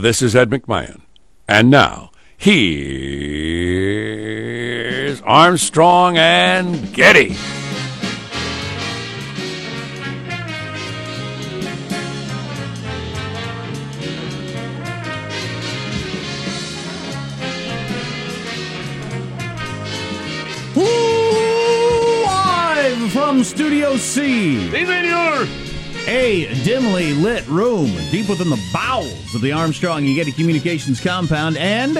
This is Ed McMahon. And now, here's Armstrong and Getty. Live from Studio C. A dimly lit room deep within the bowels of the Armstrong and Getty Communications compound. And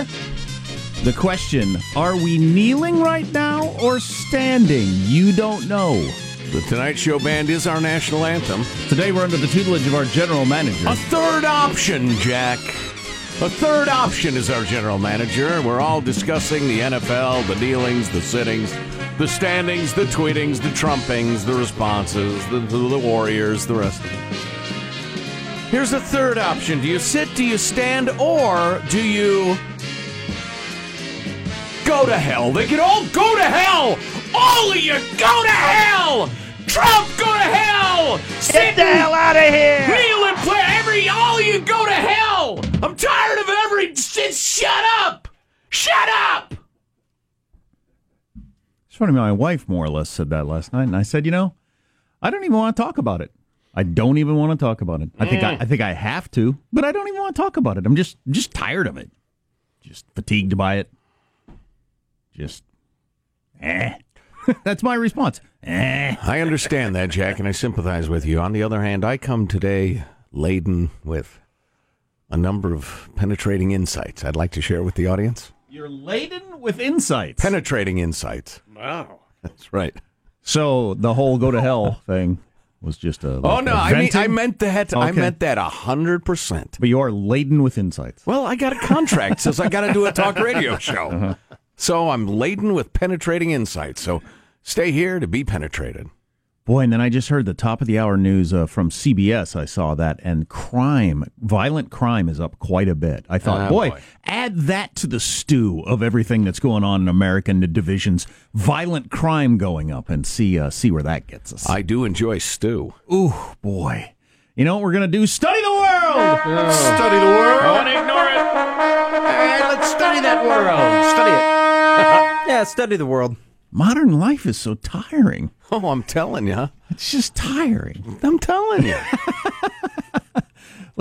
the question are we kneeling right now or standing? You don't know. The Tonight Show Band is our national anthem. Today we're under the tutelage of our general manager. A third option, Jack. A third option is our general manager. We're all discussing the NFL, the dealings, the sittings, the standings, the tweetings, the trumpings, the responses, the, the, the Warriors, the rest of it. Here's a third option. Do you sit, do you stand, or do you go to hell? They can all go to hell! All of you go to hell! Trump, go to hell! Get the hell out of here! Kneel and play every all of you go to hell! I'm tired of every just shut up! Shut up! Funny, my wife more or less said that last night, and I said, you know, I don't even want to talk about it. I don't even want to talk about it. I think I, I think I have to, but I don't even want to talk about it. I'm just just tired of it. Just fatigued by it. Just eh. That's my response. Eh. I understand that, Jack, and I sympathize with you. On the other hand, I come today laden with a number of penetrating insights I'd like to share with the audience. You're laden with insights. Penetrating insights. Wow. That's right. so the whole go to hell thing was just a. Oh no, a I mean I meant that. I meant that a hundred percent. But you are laden with insights. Well, I got a contract says I got to do a talk radio show, Uh-huh. so I'm laden with penetrating insights. So stay here to be penetrated. Boy, and then I just heard the top of the hour news uh, from CBS. I saw that, and crime, violent crime, is up quite a bit. I thought, Ah, boy, boy. add that to the stew of everything that's going on in American divisions. Violent crime going up, and see uh, see where that gets us. I do enjoy stew. Ooh, boy. You know what we're gonna do? Study the world. Study the world. Don't ignore it. Hey, let's study that world. Study it. yeah, study the world. Modern life is so tiring. Oh, I'm telling you. It's just tiring. I'm telling you.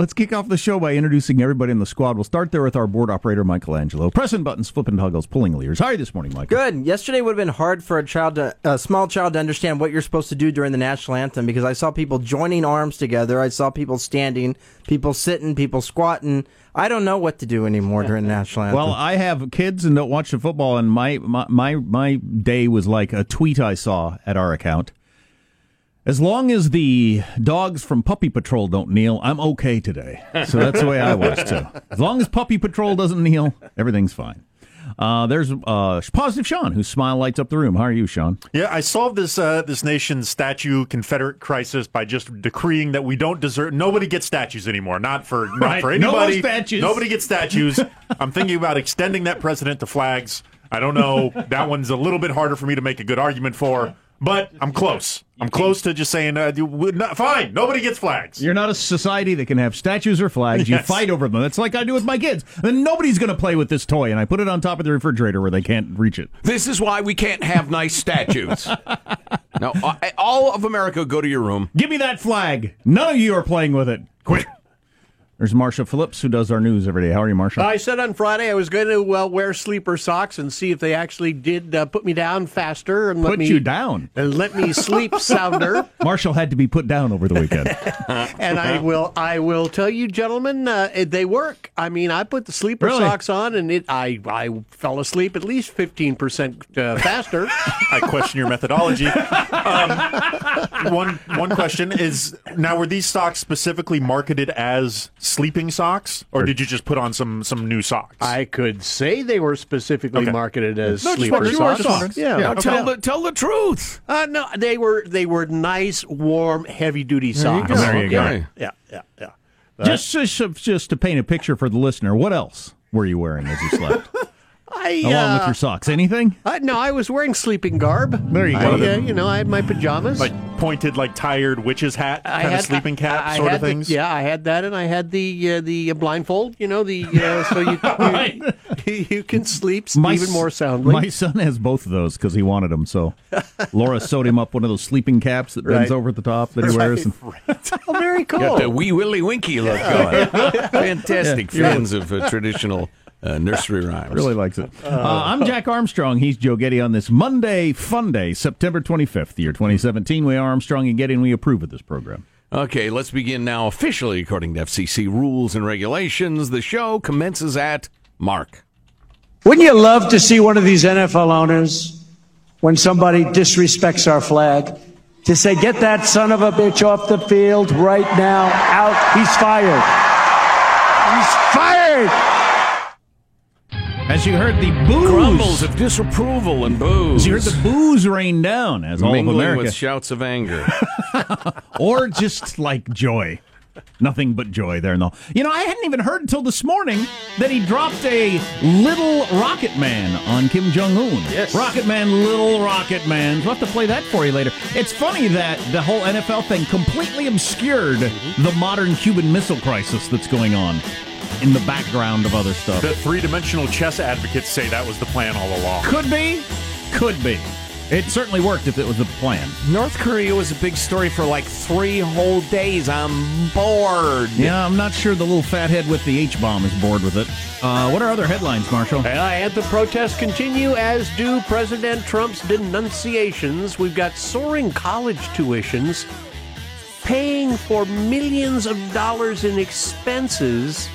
Let's kick off the show by introducing everybody in the squad. We'll start there with our board operator, Michelangelo. Pressing buttons, flipping toggles, pulling levers. How are you this morning, Michael? Good. Yesterday would have been hard for a child, to, a small child, to understand what you're supposed to do during the national anthem because I saw people joining arms together. I saw people standing, people sitting, people squatting. I don't know what to do anymore during the national anthem. Well, I have kids and don't watch the football, and my, my my my day was like a tweet I saw at our account. As long as the dogs from Puppy Patrol don't kneel, I'm okay today. So that's the way I was too. As long as Puppy Patrol doesn't kneel, everything's fine. Uh, there's uh, positive Sean, whose smile lights up the room. How are you, Sean? Yeah, I solved this uh, this nation's statue Confederate crisis by just decreeing that we don't deserve. Nobody gets statues anymore. Not for not Right. for No anybody. statues. Nobody gets statues. I'm thinking about extending that precedent to flags. I don't know. That one's a little bit harder for me to make a good argument for, but I'm close. I'm close to just saying, uh, not, fine. Nobody gets flags. You're not a society that can have statues or flags. You fight over them. That's like I do with my kids. Then nobody's going to play with this toy, and I put it on top of the refrigerator where they can't reach it. This is why we can't have nice statues. now, uh, all of America, go to your room. Give me that flag. None of you are playing with it. Quit. There's Marshall Phillips, who does our news every day. How are you, Marshall? I said on Friday I was going to uh, wear sleeper socks and see if they actually did uh, put me down faster and let Put me you down. and let me sleep sounder. Marshall had to be put down over the weekend. and I will I will tell you, gentlemen, uh, they work. I mean, I put the sleeper Really? socks on and it I I fell asleep at least fifteen percent uh, faster. I question your methodology. Um, one one question is now: Were these socks specifically marketed as sleeping socks, or did you just put on some some new socks? I could say they were specifically Okay. marketed as No, just sleeper wondering. socks. Just wondering. Yeah. Now, Okay. tell the tell the truth. Uh, no, they were they were nice, warm, heavy duty socks. go. There you go. Okay. Yeah, yeah, yeah. just, just, just to paint a picture for the listener, what else were you wearing as you slept? I, along with uh, your socks? Anything? Uh, no, I was wearing sleeping garb. There you I, go. uh, you know, I had my pajamas. Like pointed, like tired witch's hat I kind of had sleeping cap I- I sort had of the- things. yeah, I had that, and I had the uh, the blindfold. You know, the uh, so you, you you can sleep even more soundly. My son has both of those because he wanted them. So Laura sewed him up one of those sleeping caps that bends Right. over at the top that he wears. And, oh, very cool. Got the wee willy winky look going. Fantastic Yeah. fans of uh, traditional uh, nursery rhymes. really likes it. Uh, I'm Jack Armstrong. He's Joe Getty on this Monday Fun Day, September 25th, year 2017. We are Armstrong and Getty, and we approve of this program. Okay, let's begin now. Officially, according to FCC rules and regulations, the show commences at Mark. Wouldn't you love to see one of these NFL owners, when somebody disrespects our flag, to say, get that son of a bitch off the field right now, out, he's fired. He's fired! As you heard the boos. Grumbles of disapproval and boos. as you heard the boos rain down as all of mingling America, with shouts of anger. or just like joy. Nothing but joy there, no. You know, I hadn't even heard until this morning that he dropped a little Rocket Man on Kim Jong Un. Yes. Rocket Man, little Rocket Man. We'll have to play that for you later. It's funny that the whole NFL thing completely obscured mm-hmm. the modern Cuban Missile Crisis that's going on in the background of other stuff. The three dimensional chess advocates say that was the plan all along. Could be, could be. It certainly worked if it was the plan. North Korea was a big story for like three whole days. I'm bored. Yeah, I'm not sure the little fathead with the H bomb is bored with it. Uh, what are other headlines, Marshall? Uh, and the protests continue, as do President Trump's denunciations. We've got soaring college tuitions, paying for millions of dollars in expenses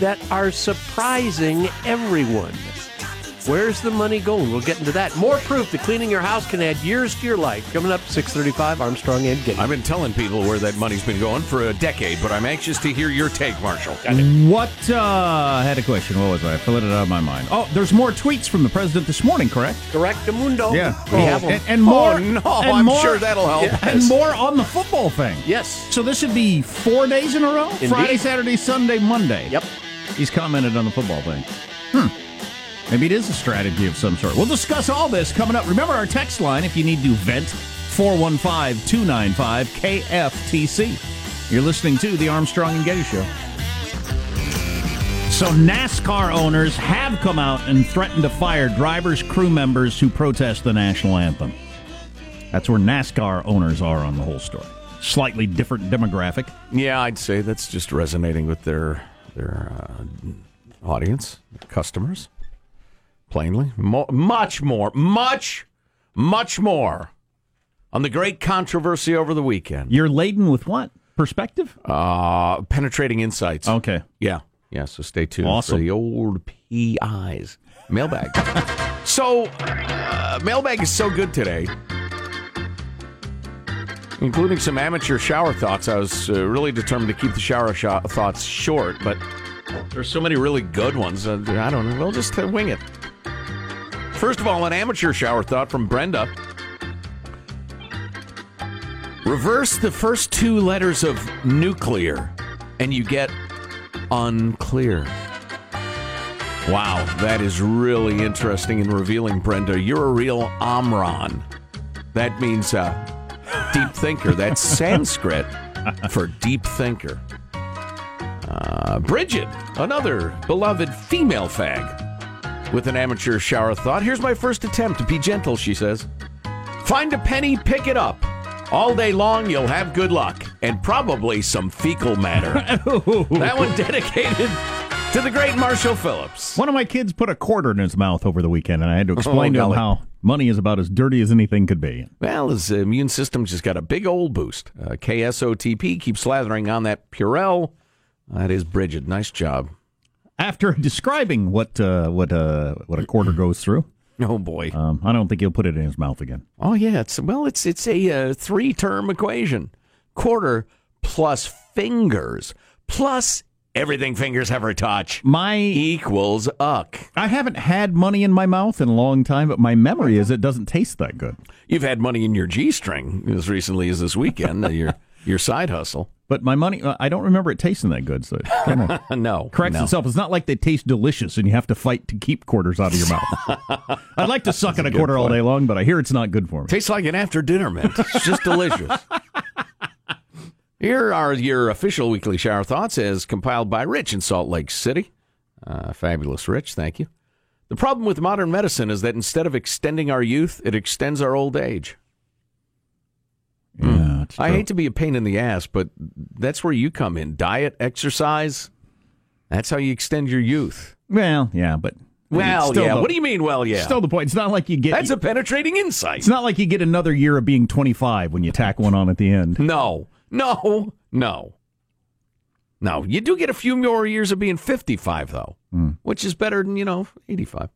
that are surprising everyone. Where's the money going? We'll get into that. More proof that cleaning your house can add years to your life. Coming up 635, Armstrong and Getty. I've been telling people where that money's been going for a decade, but I'm anxious to hear your take, Marshall. What, uh, I had a question. What was I? I filled it out of my mind. Oh, there's more tweets from the president this morning, correct? Correct, Mundo. We We have 'em. and, and more. Oh, no, and I'm more- sure that'll help Yeah, us. And more on the football thing. Yes. So this should be four days in a row? Indeed. Friday, Saturday, Sunday, Monday. Yep. He's commented on the football thing. Hmm. Maybe it is a strategy of some sort. We'll discuss all this coming up. Remember our text line if you need to vent 415 295 KFTC. You're listening to The Armstrong and Getty Show. So, NASCAR owners have come out and threatened to fire drivers, crew members who protest the national anthem. That's where NASCAR owners are on the whole story. Slightly different demographic. Yeah, I'd say that's just resonating with their their uh, audience, their customers. Plainly, Mo- much more, much, much more on the great controversy over the weekend. You're laden with what? Perspective? Uh, penetrating insights. Okay. Yeah, yeah. So stay tuned Awesome. for the old PIs mailbag. so, uh, mailbag is so good today, including some amateur shower thoughts. I was uh, really determined to keep the shower sho- thoughts short, but there's so many really good ones. Uh, I don't know. We'll just uh, wing it. First of all, an amateur shower thought from Brenda. Reverse the first two letters of nuclear, and you get unclear. Wow, that is really interesting and revealing, Brenda. You're a real Amron. That means uh, deep thinker. That's Sanskrit for deep thinker. Uh, Bridget, another beloved female fag with an amateur shower thought. Here's my first attempt to be gentle, she says. Find a penny, pick it up. All day long, you'll have good luck and probably some fecal matter. that one dedicated to the great Marshall Phillips. One of my kids put a quarter in his mouth over the weekend, and I had to explain Oh, to him golly. how money is about as dirty as anything could be. Well, his immune system just got a big old boost. Uh, KSOTP keeps slathering on that Purell. That is Bridget. Nice job. After describing what uh, what uh, what a quarter goes through, Oh boy. um, I don't think he'll put it in his mouth again. Oh yeah, it's well, it's it's a uh, three-term equation: quarter plus fingers plus everything fingers ever touch My equals uck. I haven't had money in my mouth in a long time, but my memory is it doesn't taste that good. You've had money in your g-string as recently as this weekend. uh, your your side hustle. But my money, uh, I don't remember it tasting that good, so kind of no. corrects no. itself. It's not like they taste delicious and you have to fight to keep quarters out of your mouth. I'd like to suck on a good quarter all day long, but I hear it's not good for me. Tastes like an after dinner mint. It's just delicious. Here are your official weekly shower thoughts as compiled by Rich in Salt Lake City. Uh, fabulous, Rich. Thank you. The problem with modern medicine is that instead of extending our youth, it extends our old age. Yeah, it's I hate to be a pain in the ass, but that's where you come in. Diet, exercise. That's how you extend your youth. Well, yeah, but Well, yeah. the- What do you mean? Well, yeah. Still the point. It's not like you get. That's a penetrating insight. it's not like you get another year of being 25 when you tack one on at the end. No, no, no. No, you do get a few more years of being 55, though, which is better than, you know, 85.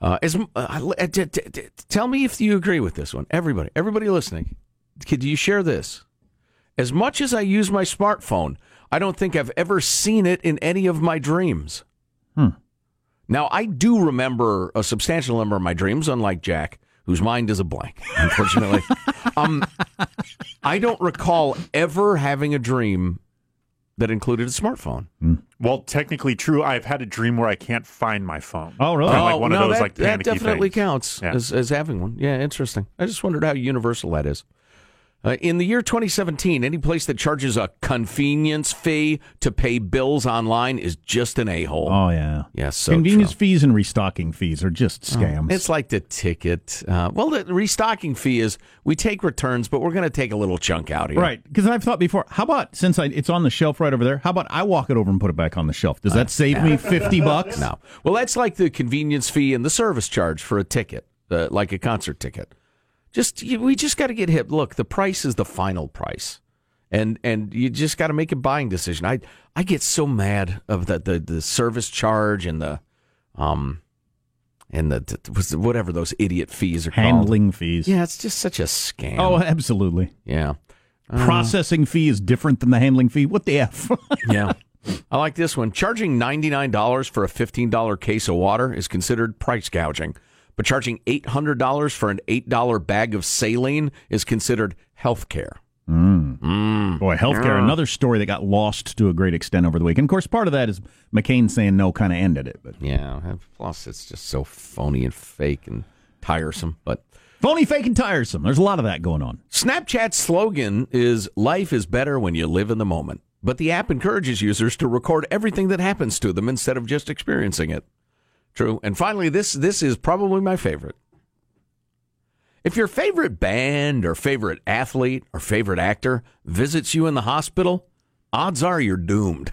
Uh, as, uh, t- t- t- tell me if you agree with this one. Everybody, everybody listening, could you share this? As much as I use my smartphone, I don't think I've ever seen it in any of my dreams. Now, I do remember a substantial number of my dreams, unlike Jack, whose mind is a blank, unfortunately. um, I don't recall ever having a dream that included a smartphone. Well, technically true. I've had a dream where I can't find my phone. Oh, really? Kinda like Oh, one no, of those that, like that definitely things. counts Yeah. as, as having one. Yeah, interesting. I just wondered how universal that is. Uh, in the year 2017, any place that charges a convenience fee to pay bills online is just an a hole. Oh yeah. Yes, so Convenience fees and restocking fees are just scams. It's like the ticket. Uh, well, the restocking fee is we take returns, but we're going to take a little chunk out of here. Right, because I've thought before. How about since I, it's on the shelf right over there? How about I walk it over and put it back on the shelf? Does that save me fifty bucks? No. Well, that's like the convenience fee and the service charge for a ticket, uh, like a concert ticket. Just we just got to get hip. Look, the price is the final price, and and you just got to make a buying decision. I I get so mad of the the, the service charge and the um and the, the whatever those idiot fees are called. Handling fees. Yeah, it's just such a scam. Oh, absolutely. yeah. Processing fee is different than the handling fee. What the f? Yeah. I like this one. Charging $99 for a $15 case of water is considered price gouging, but charging $800 for an $8 bag of saline is considered health care. Mm. Mm. Boy, healthcare. Another story that got lost to a great extent over the week. And of course, part of that is McCain saying no, kind of ended it. But Yeah. Plus, it's just so phony and fake and tiresome. But phony, fake, and tiresome. There's a lot of that going on. Snapchat's slogan is Life is better when you live in the moment. But the app encourages users to record everything that happens to them instead of just experiencing it. True. And finally, this this is probably my favorite. If your favorite band or favorite athlete or favorite actor visits you in the hospital, odds are you're doomed.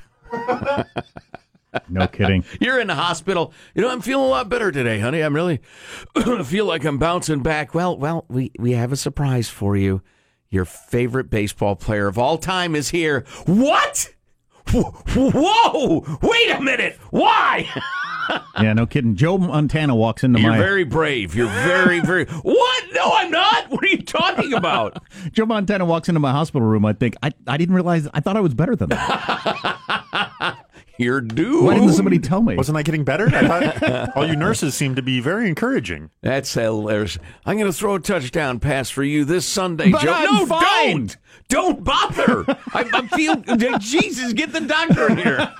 No kidding. You're in the hospital. You know, I'm feeling a lot better today, honey. I'm really feel like I'm bouncing back. Well, well, we we have a surprise for you. Your favorite baseball player of all time is here. What? Whoa! Wait a minute. Why? yeah, no kidding. Joe Montana walks into my. You're very brave. You're very, very. What? No, I'm not. What are you talking about? Joe Montana walks into my hospital room. I think I, I didn't realize. I thought I was better than that. You're doomed. Why didn't somebody tell me? Wasn't I getting better? I thought all you nurses seem to be very encouraging. That's hilarious. I'm going to throw a touchdown pass for you this Sunday, But Joe. I'm no, fine. don't. Don't bother. I, I feel. Jesus, get the doctor in here.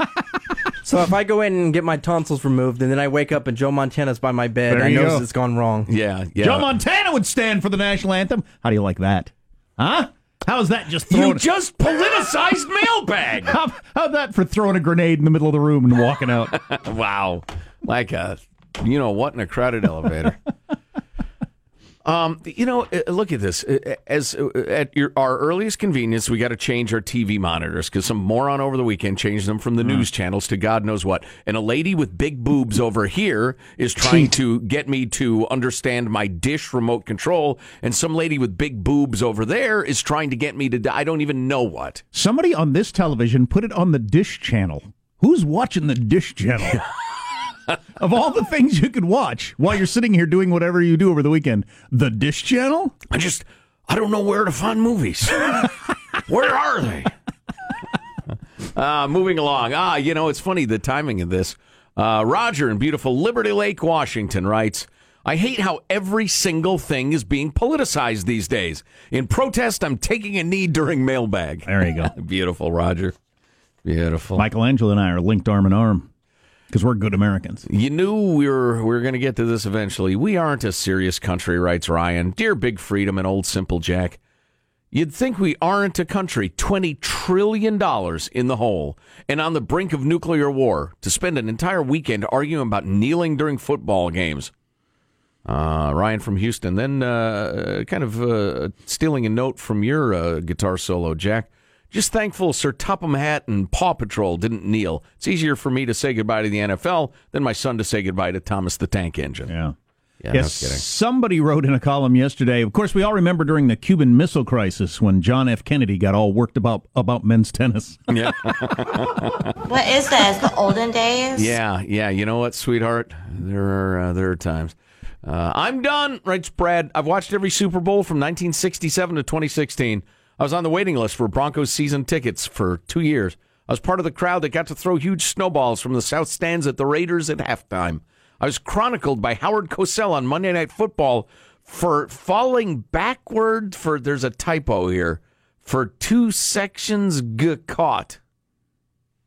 So if I go in and get my tonsils removed, and then I wake up and Joe Montana's by my bed, There I you know go. it's gone wrong. Yeah, yeah. Joe Montana would stand for the national anthem. How do you like that? Huh? How's that just throwing? you just politicized mailbag. how, how's that for throwing a grenade in the middle of the room and walking out? wow, like a, you know what, in a crowded elevator. Um, you know, uh, look at this. Uh, As uh, at your our earliest convenience, we got to change our TV monitors because some moron over the weekend changed them from the news channels to God knows what. And a lady with big boobs over here is trying to get me to understand my dish remote control, and some lady with big boobs over there is trying to get me to. I don't even know what. Somebody on this television put it on the Dish Channel. Who's watching the Dish Channel? of all the things you could watch while you're sitting here doing whatever you do over the weekend, the Dish Channel? I just I don't know where to find movies. where are they? uh, moving along. Ah, you know, it's funny the timing of this. Uh, Roger in beautiful Liberty Lake, Washington writes, I hate how every single thing is being politicized these days. In protest, I'm taking a knee during mailbag. There you go. Beautiful, Roger. Beautiful. Michelangelo and I are linked arm in arm because we're good Americans. You knew we were we were going to get to this eventually. We aren't a serious country, writes Ryan. Dear Big Freedom and Old Simple Jack. You'd think we aren't a country $20 trillion in the hole and on the brink of nuclear war to spend an entire weekend arguing about kneeling during football games. Uh, Ryan from Houston. Then, uh, kind of uh, stealing a note from your uh, guitar solo, Jack. Just thankful Sir Topham Hatt and Paw Patrol didn't kneel. It's easier for me to say goodbye to the NFL than my son to say goodbye to Thomas the Tank Engine. Yeah. Yeah, yes, no somebody wrote in a column yesterday. Of course, we all remember during the Cuban Missile Crisis when John F. Kennedy got all worked about about men's tennis. Yeah. What is this? The olden days? Yeah, yeah. You know what, sweetheart? There are uh, there are times. Uh, I'm done, writes Brad. I've watched every Super Bowl from 1967 to 2016. I was on the waiting list for Broncos season tickets for two years. I was part of the crowd that got to throw huge snowballs from the south stands at the Raiders at halftime. I was chronicled by Howard Cosell on Monday Night Football for falling backward for there's a typo here for two sections g- caught.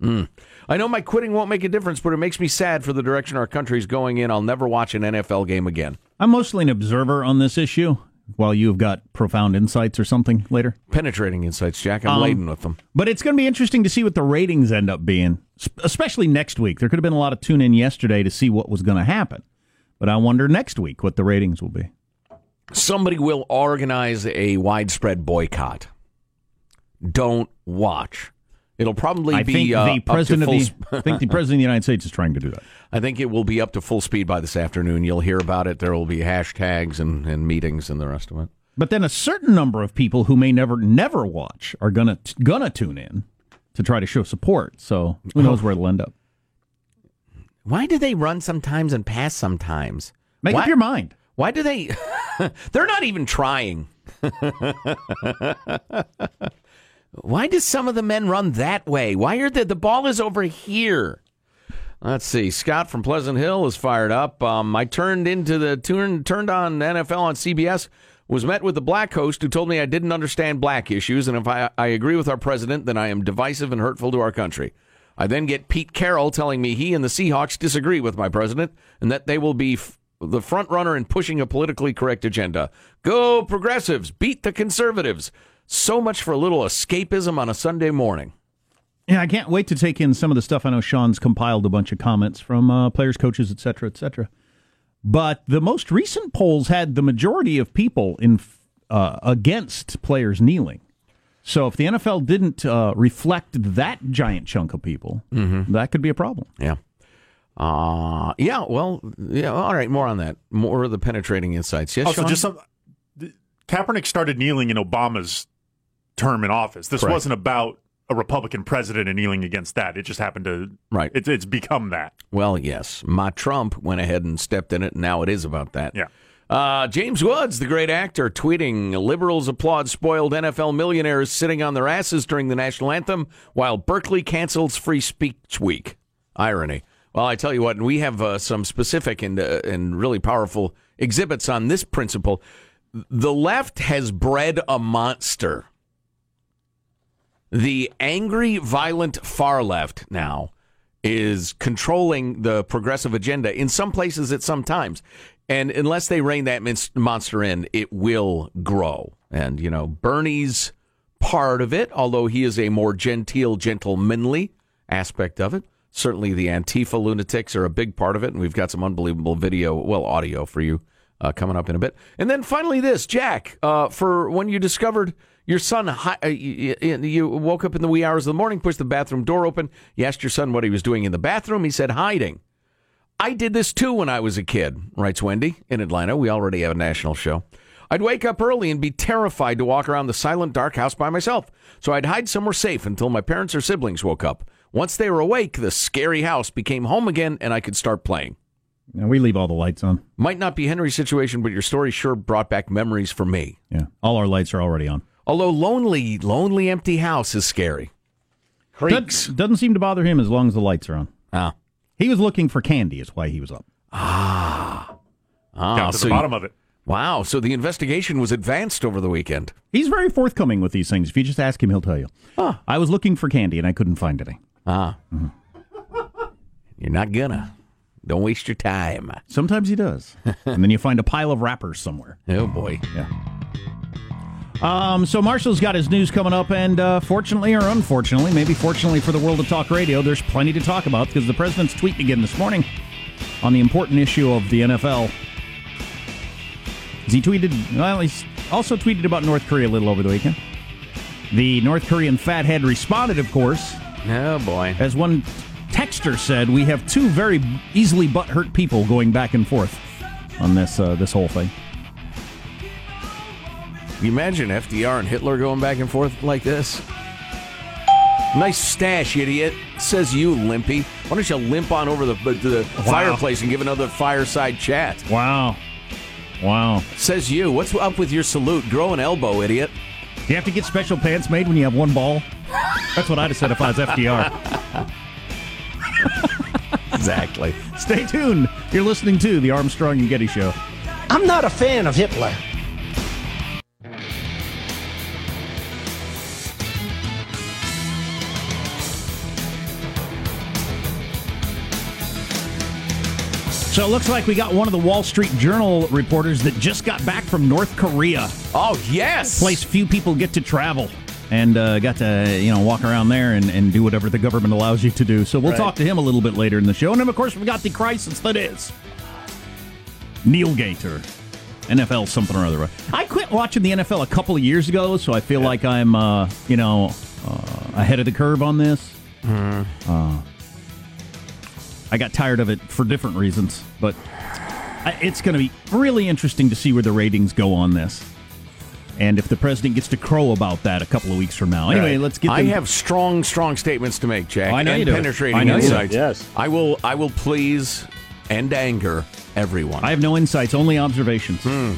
Mm. I know my quitting won't make a difference, but it makes me sad for the direction our country's going in. I'll never watch an NFL game again. I'm mostly an observer on this issue, while you've got profound insights or something later. Penetrating insights, Jack. I'm Um, laden with them. But it's going to be interesting to see what the ratings end up being, especially next week. There could have been a lot of tune in yesterday to see what was going to happen. But I wonder next week what the ratings will be. Somebody will organize a widespread boycott. Don't watch. It'll probably I be think uh, the up to president of the I think the president of the United States is trying to do that. I think it will be up to full speed by this afternoon. You'll hear about it. There will be hashtags and, and meetings and the rest of it. But then a certain number of people who may never never watch are gonna gonna tune in to try to show support. So who knows where it'll end up? Why do they run sometimes and pass sometimes? Make Why- up your mind. Why do they? They're not even trying. Why do some of the men run that way? Why are the the ball is over here? Let's see. Scott from Pleasant Hill is fired up. Um, I turned into the turn, turned on NFL on CBS. Was met with the black host who told me I didn't understand black issues, and if I, I agree with our president, then I am divisive and hurtful to our country. I then get Pete Carroll telling me he and the Seahawks disagree with my president, and that they will be f- the front runner in pushing a politically correct agenda. Go progressives, beat the conservatives. So much for a little escapism on a Sunday morning. Yeah, I can't wait to take in some of the stuff. I know Sean's compiled a bunch of comments from uh, players, coaches, et cetera, et cetera. But the most recent polls had the majority of people in uh, against players kneeling. So if the NFL didn't uh, reflect that giant chunk of people, that could be a problem. Yeah. Uh, yeah, well, yeah, all right, more on that. More of the penetrating insights. Yes, Also, Sean? just some. th- Kaepernick started kneeling in Obama's term in office. This Correct. wasn't about a Republican president and kneeling against that. It just happened to. Right. It, it's become that. Well, yes. Ma Trump went ahead and stepped in it, and now it is about that. Yeah. Uh, James Woods, the great actor, tweeting Liberals applaud spoiled NFL millionaires sitting on their asses during the national anthem while Berkeley cancels Free Speech Week. Irony. Well, I tell you what, and we have uh, some specific and, uh, and really powerful exhibits on this principle. The left has bred a monster. The angry, violent far left now is controlling the progressive agenda in some places at some times. And unless they rein that monster in, it will grow. And, you know, Bernie's part of it, although he is a more genteel, gentlemanly aspect of it. Certainly the Antifa lunatics are a big part of it. And we've got some unbelievable video, well, audio for you uh, coming up in a bit. And then finally, this, Jack, uh, for when you discovered your son, uh, you, you woke up in the wee hours of the morning, pushed the bathroom door open. You asked your son what he was doing in the bathroom. He said, hiding. I did this too when I was a kid, writes Wendy in Atlanta. We already have a national show. I'd wake up early and be terrified to walk around the silent, dark house by myself. So I'd hide somewhere safe until my parents or siblings woke up. Once they were awake, the scary house became home again and I could start playing. Now we leave all the lights on. Might not be Henry's situation, but your story sure brought back memories for me. Yeah, all our lights are already on. Although lonely, lonely, empty house is scary. Creaks. Doesn't, doesn't seem to bother him as long as the lights are on. Ah, He was looking for candy, is why he was up. Ah, ah Got to so the you- bottom of it. Wow. So the investigation was advanced over the weekend. He's very forthcoming with these things. If you just ask him, he'll tell you. Ah. I was looking for candy and I couldn't find any. Ah. You're not gonna. Don't waste your time. Sometimes he does. and then you find a pile of wrappers somewhere. Oh boy. Yeah. Um, so Marshall's got his news coming up, and uh, fortunately or unfortunately, maybe fortunately for the world of talk radio, there's plenty to talk about because the president's tweeting again this morning on the important issue of the NFL. He tweeted, well, he's also tweeted about North Korea a little over the weekend. The North Korean fathead responded, of course, Oh boy. as one texter said, "We have two very easily butthurt people going back and forth on this uh, this whole thing." You imagine FDR and Hitler going back and forth like this? Nice stash, idiot. Says you, limpy. Why don't you limp on over the, to the fireplace and give another fireside chat? Wow, wow. Says you. What's up with your salute? Grow an elbow, idiot. Do you have to get special pants made when you have one ball? That's what I'd have said if I was FDR. Exactly. Stay tuned. You're listening to the Armstrong and Getty Show. I'm not a fan of Hitler. So it looks like we got one of the Wall Street Journal reporters that just got back from North Korea. Oh, yes. Place few people get to travel. And uh, got to you know walk around there and, and do whatever the government allows you to do. So we'll talk to him a little bit later in the show. And then of course we got the crisis that is Neil Gator, NFL something or other. I quit watching the NFL a couple of years ago, so I feel like I'm uh, you know uh, ahead of the curve on this. Uh, I got tired of it for different reasons, but I- it's going to be really interesting to see where the ratings go on this. And if the president gets to crow about that a couple of weeks from now. Anyway, Right. let's get I them- have strong, strong statements to make, Jack. I know and you do. penetrating I know you do. insights. Yes. I will. I will please and anger everyone. I have no insights, only observations. Hmm.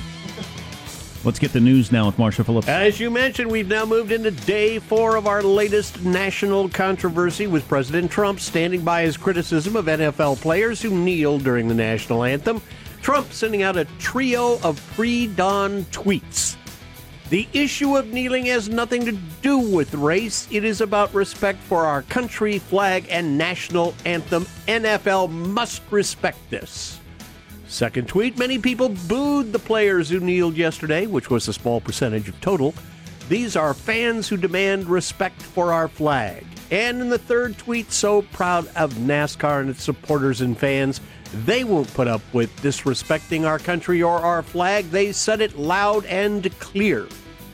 Let's get the news now with Marshall Phillips. As you mentioned, we've now moved into day four of our latest national controversy with President Trump standing by his criticism of NFL players who kneel during the national anthem. Trump sending out a trio of pre dawn tweets. The issue of kneeling has nothing to do with race. It is about respect for our country, flag, and national anthem. NFL must respect this. Second tweet Many people booed the players who kneeled yesterday, which was a small percentage of total. These are fans who demand respect for our flag. And in the third tweet, so proud of NASCAR and its supporters and fans, they won't put up with disrespecting our country or our flag. They said it loud and clear.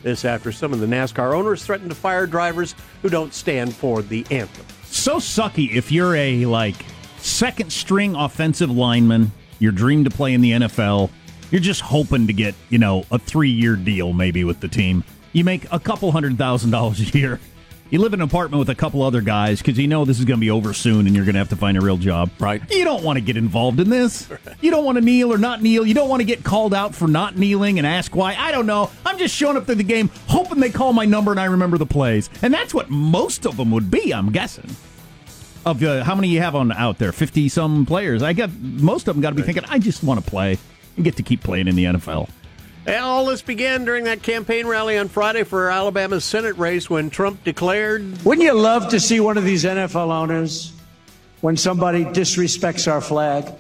This after some of the NASCAR owners threatened to fire drivers who don't stand for the anthem. so sucky if you're a like second string offensive lineman, your dream to play in the NFL, you're just hoping to get, you know, a 3-year deal maybe with the team. You make a couple hundred thousand dollars a year. You live in an apartment with a couple other guys because you know this is going to be over soon and you're going to have to find a real job. Right. You don't want to get involved in this. You don't want to kneel or not kneel. You don't want to get called out for not kneeling and ask why. I don't know. I'm just showing up to the game hoping they call my number and I remember the plays. And that's what most of them would be, I'm guessing. Of uh, how many you have on out there? 50 some players. I got most of them got to be thinking, I just want to play and get to keep playing in the NFL. And all this began during that campaign rally on Friday for Alabama's Senate race when Trump declared, Wouldn't you love to see one of these NFL owners, when somebody disrespects our flag,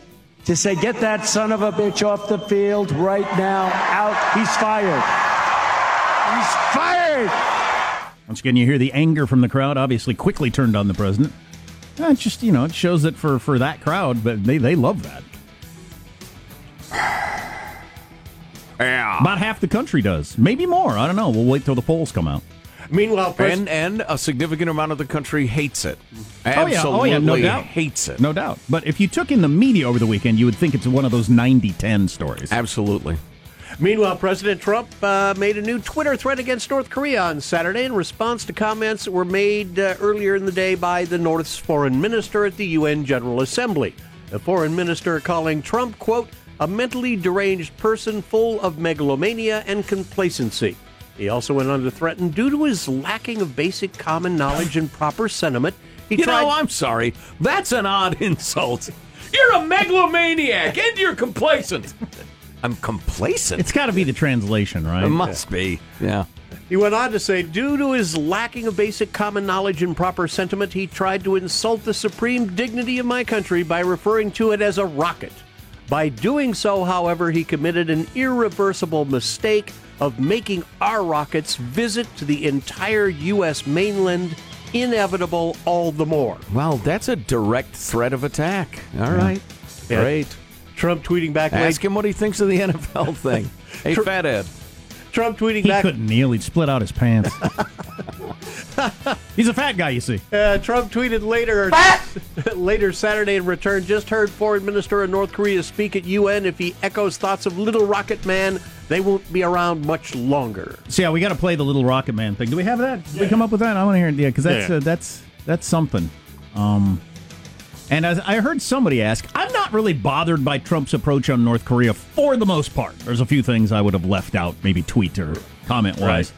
to say, get that son of a bitch off the field right now, out, he's fired. He's fired! Once again, you hear the anger from the crowd, obviously quickly turned on the president. Uh, It's just, you know, it shows that for, for that crowd, but they, they love that. yeah. About half the country does. Maybe more. I don't know. We'll wait till the polls come out. meanwhile, Pres- And and a significant amount of the country hates it. Oh, yeah. Absolutely Oh, yeah. No doubt. hates it. No doubt. But if you took in the media over the weekend, you would think it's one of those 90 10 stories. Absolutely. Meanwhile, President Trump uh, made a new Twitter threat against North Korea on Saturday in response to comments that were made uh, earlier in the day by the North's foreign minister at the UN General Assembly. The foreign minister calling Trump, quote, a mentally deranged person full of megalomania and complacency. He also went on to threaten, due to his lacking of basic common knowledge and proper sentiment, he You tried. know, I'm sorry. That's an odd insult. You're a megalomaniac and you're complacent. I'm complacent. It's got to be the translation, right? it must be. Yeah. He went on to say, due to his lacking of basic common knowledge and proper sentiment, he tried to insult the supreme dignity of my country by referring to it as a rocket. By doing so, however, he committed an irreversible mistake of making our rockets visit to the entire U.S. mainland inevitable all the more. Well, that's a direct threat of attack. All right. Yeah. Great. Trump tweeting back late. Ask him what he thinks of the NFL thing. hey, Tr- Fathead. Trump tweeting He back. He couldn't kneel. He'd split out his pants. He's a fat guy, you see. Uh, Trump tweeted later later Saturday in return, just heard foreign minister of North Korea speak at UN. If he echoes thoughts of Little Rocket Man, they won't be around much longer. So yeah, we got to play the little Rocket Man thing. Do we have that? Did we come up with that? I want to hear it. Yeah, because that's Yeah. uh, that's that's something. Um, and as I heard somebody ask, I'm not really bothered by Trump's approach on North Korea for the most part. There's a few things I would have left out, maybe tweet or comment wise.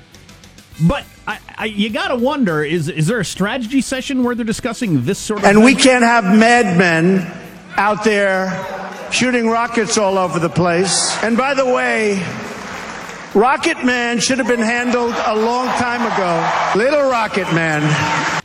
But I, I, you got to wonder: is is there a strategy session where they're discussing this sort of? And we can't have madmen out there shooting rockets all over the place. And by the way, Rocket Man should have been handled a long time ago. Little Rocket Man.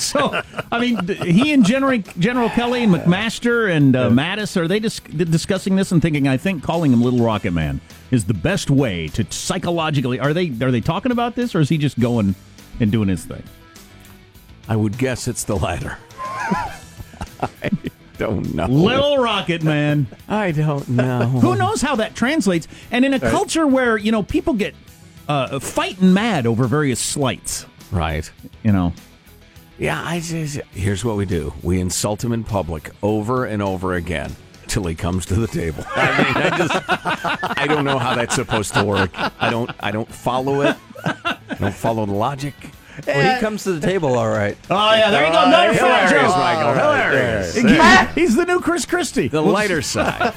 So, I mean, he and General, General Kelly and McMaster and uh, Mattis are they dis- discussing this and thinking? I think calling him Little Rocket Man is the best way to psychologically. Are they are they talking about this, or is he just going and doing his thing? I would guess it's the latter. I don't know. Little Rocket Man. I don't know. Who knows how that translates? And in a culture where you know people get uh, fighting mad over various slights, Right. you know. Yeah, I just here's what we do: we insult him in public over and over again till he comes to the table. I mean, I just I don't know how that's supposed to work. I don't I don't follow it. I don't follow the logic. Well, he comes to the table all right. Oh yeah, there you go. Another fat Hilarious, joke. Michael. Oh, Hilarious. He's the new Chris Christie. The lighter side.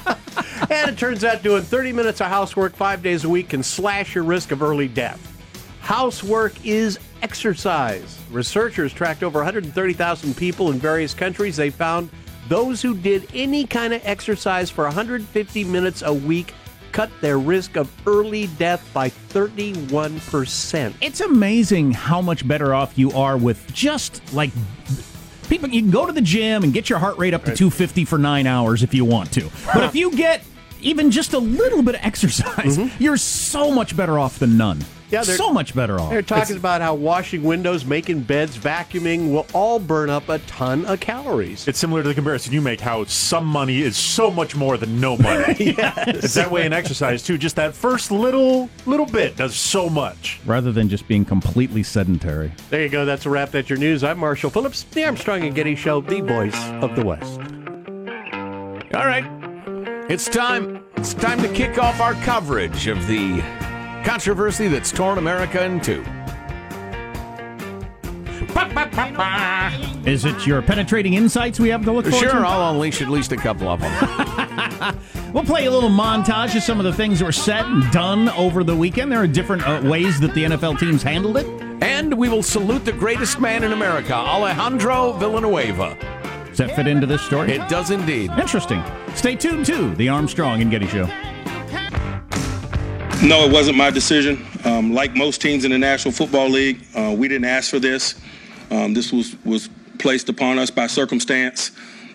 And it turns out doing 30 minutes of housework five days a week can slash your risk of early death. Housework is exercise. Researchers tracked over 130,000 people in various countries. They found those who did any kind of exercise for 150 minutes a week cut their risk of early death by 31%. It's amazing how much better off you are with just like people. You can go to the gym and get your heart rate up to 250 for nine hours if you want to. But if you get even just a little bit of exercise, mm-hmm. you're so much better off than none. Yeah, they're- so much better off. They're talking about how washing windows, making beds, vacuuming will all burn up a ton of calories. It's similar to the comparison you make how some money is so much more than no money. It's that way in exercise too. Just that first little little bit does so much. Rather than just being completely sedentary. There you go. That's a wrap. That's your news. I'm Marshall Phillips, the Armstrong and Getty Show, the voice of the West. All right. It's time. It's time to kick off our coverage of the controversy that's torn America in two. Is it your penetrating insights we have to look forward Sure, to? I'll unleash at least a couple of them. We'll play a little montage of some of the things that were said and done over the weekend. There are different uh, ways that the NFL teams handled it. and we will salute the greatest man in America, Alejandro Villanueva. Does that fit into this story? It does indeed. Interesting. Stay tuned to the Armstrong and Getty Show. No, it wasn't my decision. Um, like most teams in the National Football League, uh, we didn't ask for this. Um, this was, was placed upon us by circumstance.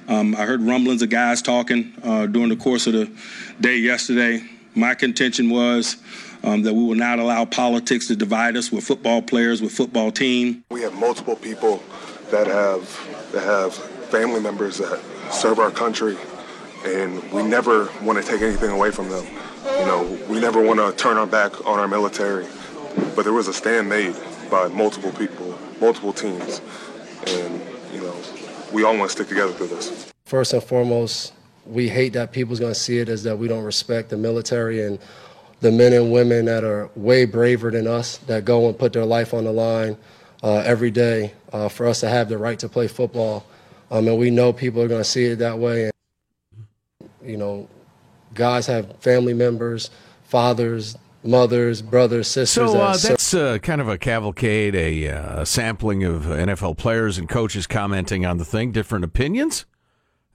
Um, I heard rumblings of guys talking uh, during the course of the day yesterday. My contention was um, that we will not allow politics to divide us with football players, with football team. We have multiple people that have that have family members that serve our country, and we never want to take anything away from them. You know, we never want to turn our back on our military. But there was a stand made by multiple people, multiple teams, and you know, we all want to stick together through this. First and foremost, we hate that people's going to see it as that we don't respect the military and the men and women that are way braver than us that go and put their life on the line uh, every day uh, for us to have the right to play football. Um, and we know people are going to see it that way. And, you know, guys have family members, fathers, mothers, brothers, sisters. So uh, that's uh, kind of a cavalcade, a uh, sampling of NFL players and coaches commenting on the thing, different opinions.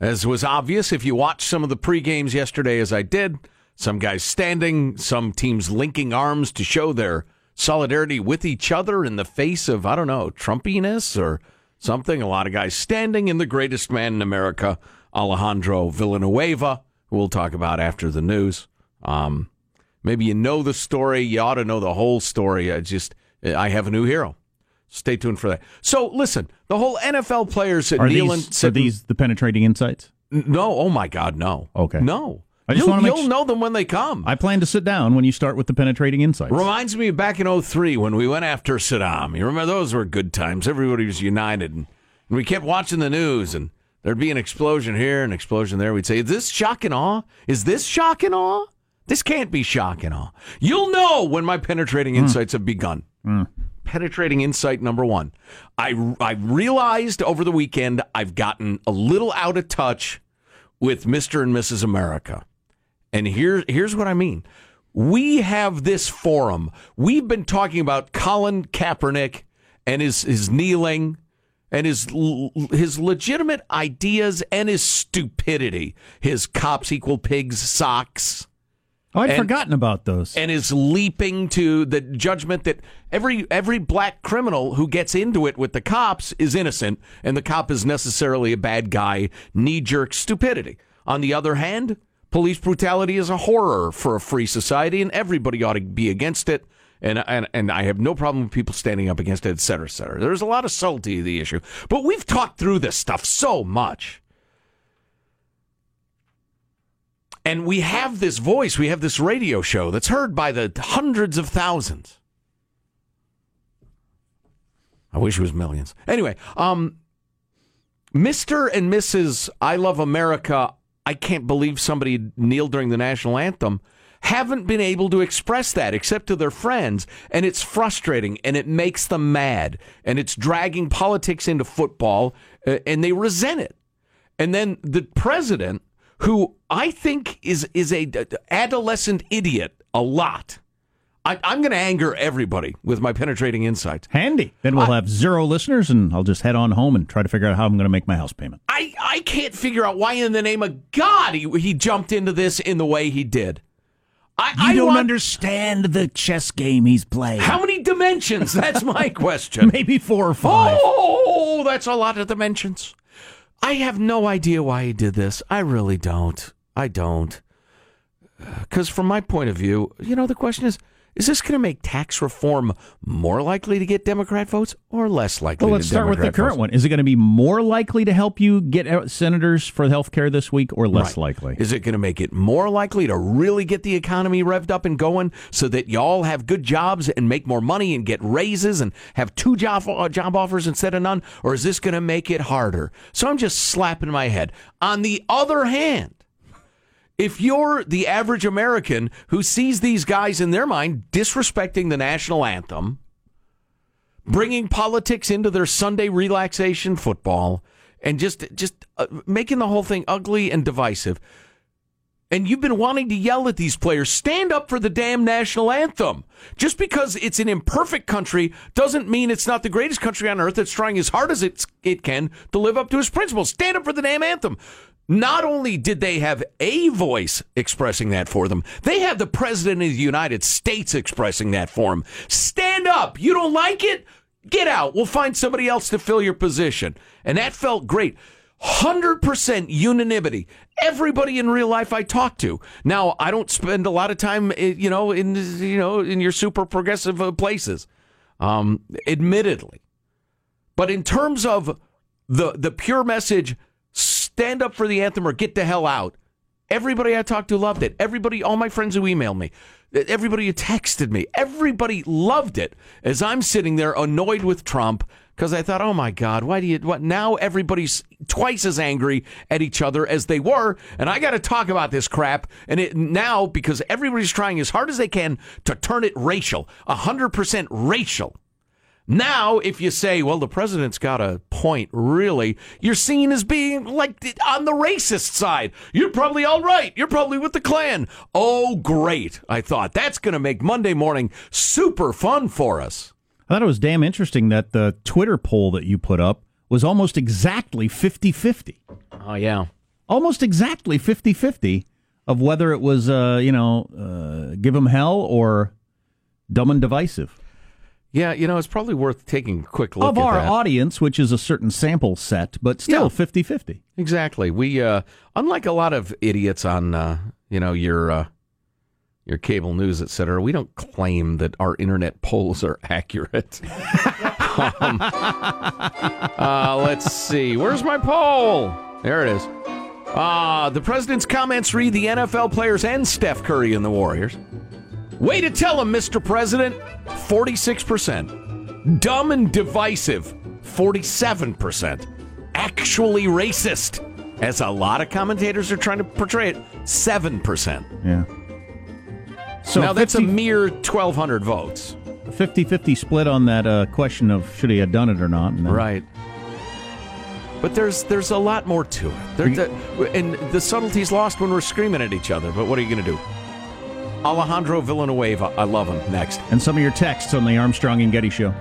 As was obvious if you watched some of the pre games yesterday, as I did, Some guys standing, some teams linking arms to show their solidarity with each other in the face of, I don't know, Trumpiness or something. A lot of guys standing in the greatest man in America, Alejandro Villanueva, we'll talk about after the news. Um, maybe you know the story. You ought to know the whole story. I just, I have a new hero. Stay tuned for that. So listen, the whole NFL players at Are kneeling, these, are these the penetrating insights? no, oh my God, no. Okay. No. I just you'll, you'll s- know them when they come. I plan to sit down when you start with the penetrating insights. Reminds me of back in 03 when we went after Saddam. You remember those were good times. Everybody was united. And, and we kept watching the news, and there'd be an explosion here, an explosion there. We'd say, Is this shock and awe? Is this shock and awe? This can't be shock and awe. You'll know when my penetrating hmm. insights have begun. Hmm. Penetrating insight number one. I, I realized over the weekend I've gotten a little out of touch with Mr. and Mrs. America. And here, here's what I mean. We have this forum. We've been talking about Colin Kaepernick and his, his kneeling and his his legitimate ideas and his stupidity. His cops equal pigs socks Oh, I'd And- forgotten about those. and is leaping to the judgment that every every black criminal who gets into it with the cops is innocent and the cop is necessarily a bad guy knee jerk stupidity on the other hand police brutality is a horror for a free society and everybody ought to be against it and, and and I have no problem with people standing up against it, et cetera, et cetera. There's a lot of subtlety to the issue, but we've talked through this stuff so much. And we have this voice, we have this radio show that's heard by the hundreds of thousands. I wish it was millions. Anyway, um, Mr. and Mrs. I Love America, I can't believe somebody kneeled during the national anthem, haven't been able to express that except to their friends. And it's frustrating and it makes them mad. And it's dragging politics into football uh, and they resent it. And then the president, who I think is is a adolescent idiot a lot. I, I'm going to anger everybody with my penetrating insights. Handy. Then we'll have zero listeners, and I'll just head on home and try to figure out how I'm going to make my house payment. I, I can't figure out why in the name of God he, he jumped into this in the way he did. I, You I don't want- understand the chess game he's playing. How many dimensions? That's my question. Maybe four or five. Oh, that's a lot of dimensions. I have no idea why he did this. I really don't. I don't. Uh, because from my point of view, you know, the question is is this going to make tax reform more likely to get Democrat votes or less likely Well, let's start with the current votes? one. Is it going to be more likely to help you get senators for health care this week or less Right. likely? Is it going to make it more likely to really get the economy revved up and going so that y'all have good jobs and make more money and get raises and have two job, uh, job offers instead of none? Or is this going to make it harder? So I'm just slapping my head. On the other hand, if you're the average American who sees these guys in their mind disrespecting the national anthem, bringing politics into their Sunday relaxation football, and just just uh, making the whole thing ugly and divisive. And you've been wanting to yell at these players, stand up for the damn national anthem. Just because it's an imperfect country doesn't mean it's not the greatest country on earth that's trying as hard as it's, it can to live up to its principles. Stand up for the damn anthem. Not only did they have a voice expressing that for them, they have the President of the United States expressing that for them. Stand up. You don't like it? Get out. We'll find somebody else to fill your position. And that felt great. 100% unanimity. Everybody in real life I talk to. Now, I don't spend a lot of time, eh, you know, in you know, in your super progressive uh, places. Um, admittedly. But in terms of the the pure message, stand up for the anthem or get the hell out. Everybody I talked to loved it. Everybody, all my friends who emailed me, everybody who texted me, everybody loved it. As I'm sitting there annoyed with Trump because I thought, oh my God, why do you? What now? Everybody's twice as angry at each other as they were, and I got to talk about this crap. And it now because everybody's trying as hard as they can to turn it racial, hundred percent racial. Now, if you say, well, the president's got a point, really, you're seen as being like on the racist side. You're probably all right. You're probably with the Klan. Oh, great. I thought that's going to make Monday morning super fun for us. I thought it was damn interesting that the Twitter poll that you put up was almost exactly 50 50. Oh, yeah. Almost exactly 50 50 of whether it was, uh, you know, uh, give them hell or dumb and divisive. Yeah, you know, it's probably worth taking a quick look of at our that. audience, which is a certain sample set, but still Yeah. 50 50. Exactly. We, uh, unlike a lot of idiots on, uh, you know, your uh, your cable news, et cetera, we don't claim that our internet polls are accurate. um, uh, let's see. Where's my poll? There it is. Uh, the president's comments read the NFL players and Steph Curry and the Warriors. Way to tell him, Mr. President. 46%. Dumb and divisive. 47%. Actually racist. As a lot of commentators are trying to portray it, 7%. Yeah. So now that's a mere 1,200 votes. 50 50 split on that uh, question of should he have done it or not. And then- Right. But there's there's a lot more to it. There, the- and the subtlety's lost when we're screaming at each other. But what are you going to do? Alejandro Villanueva, I love him. Next. And some of your texts on the Armstrong and Getty show.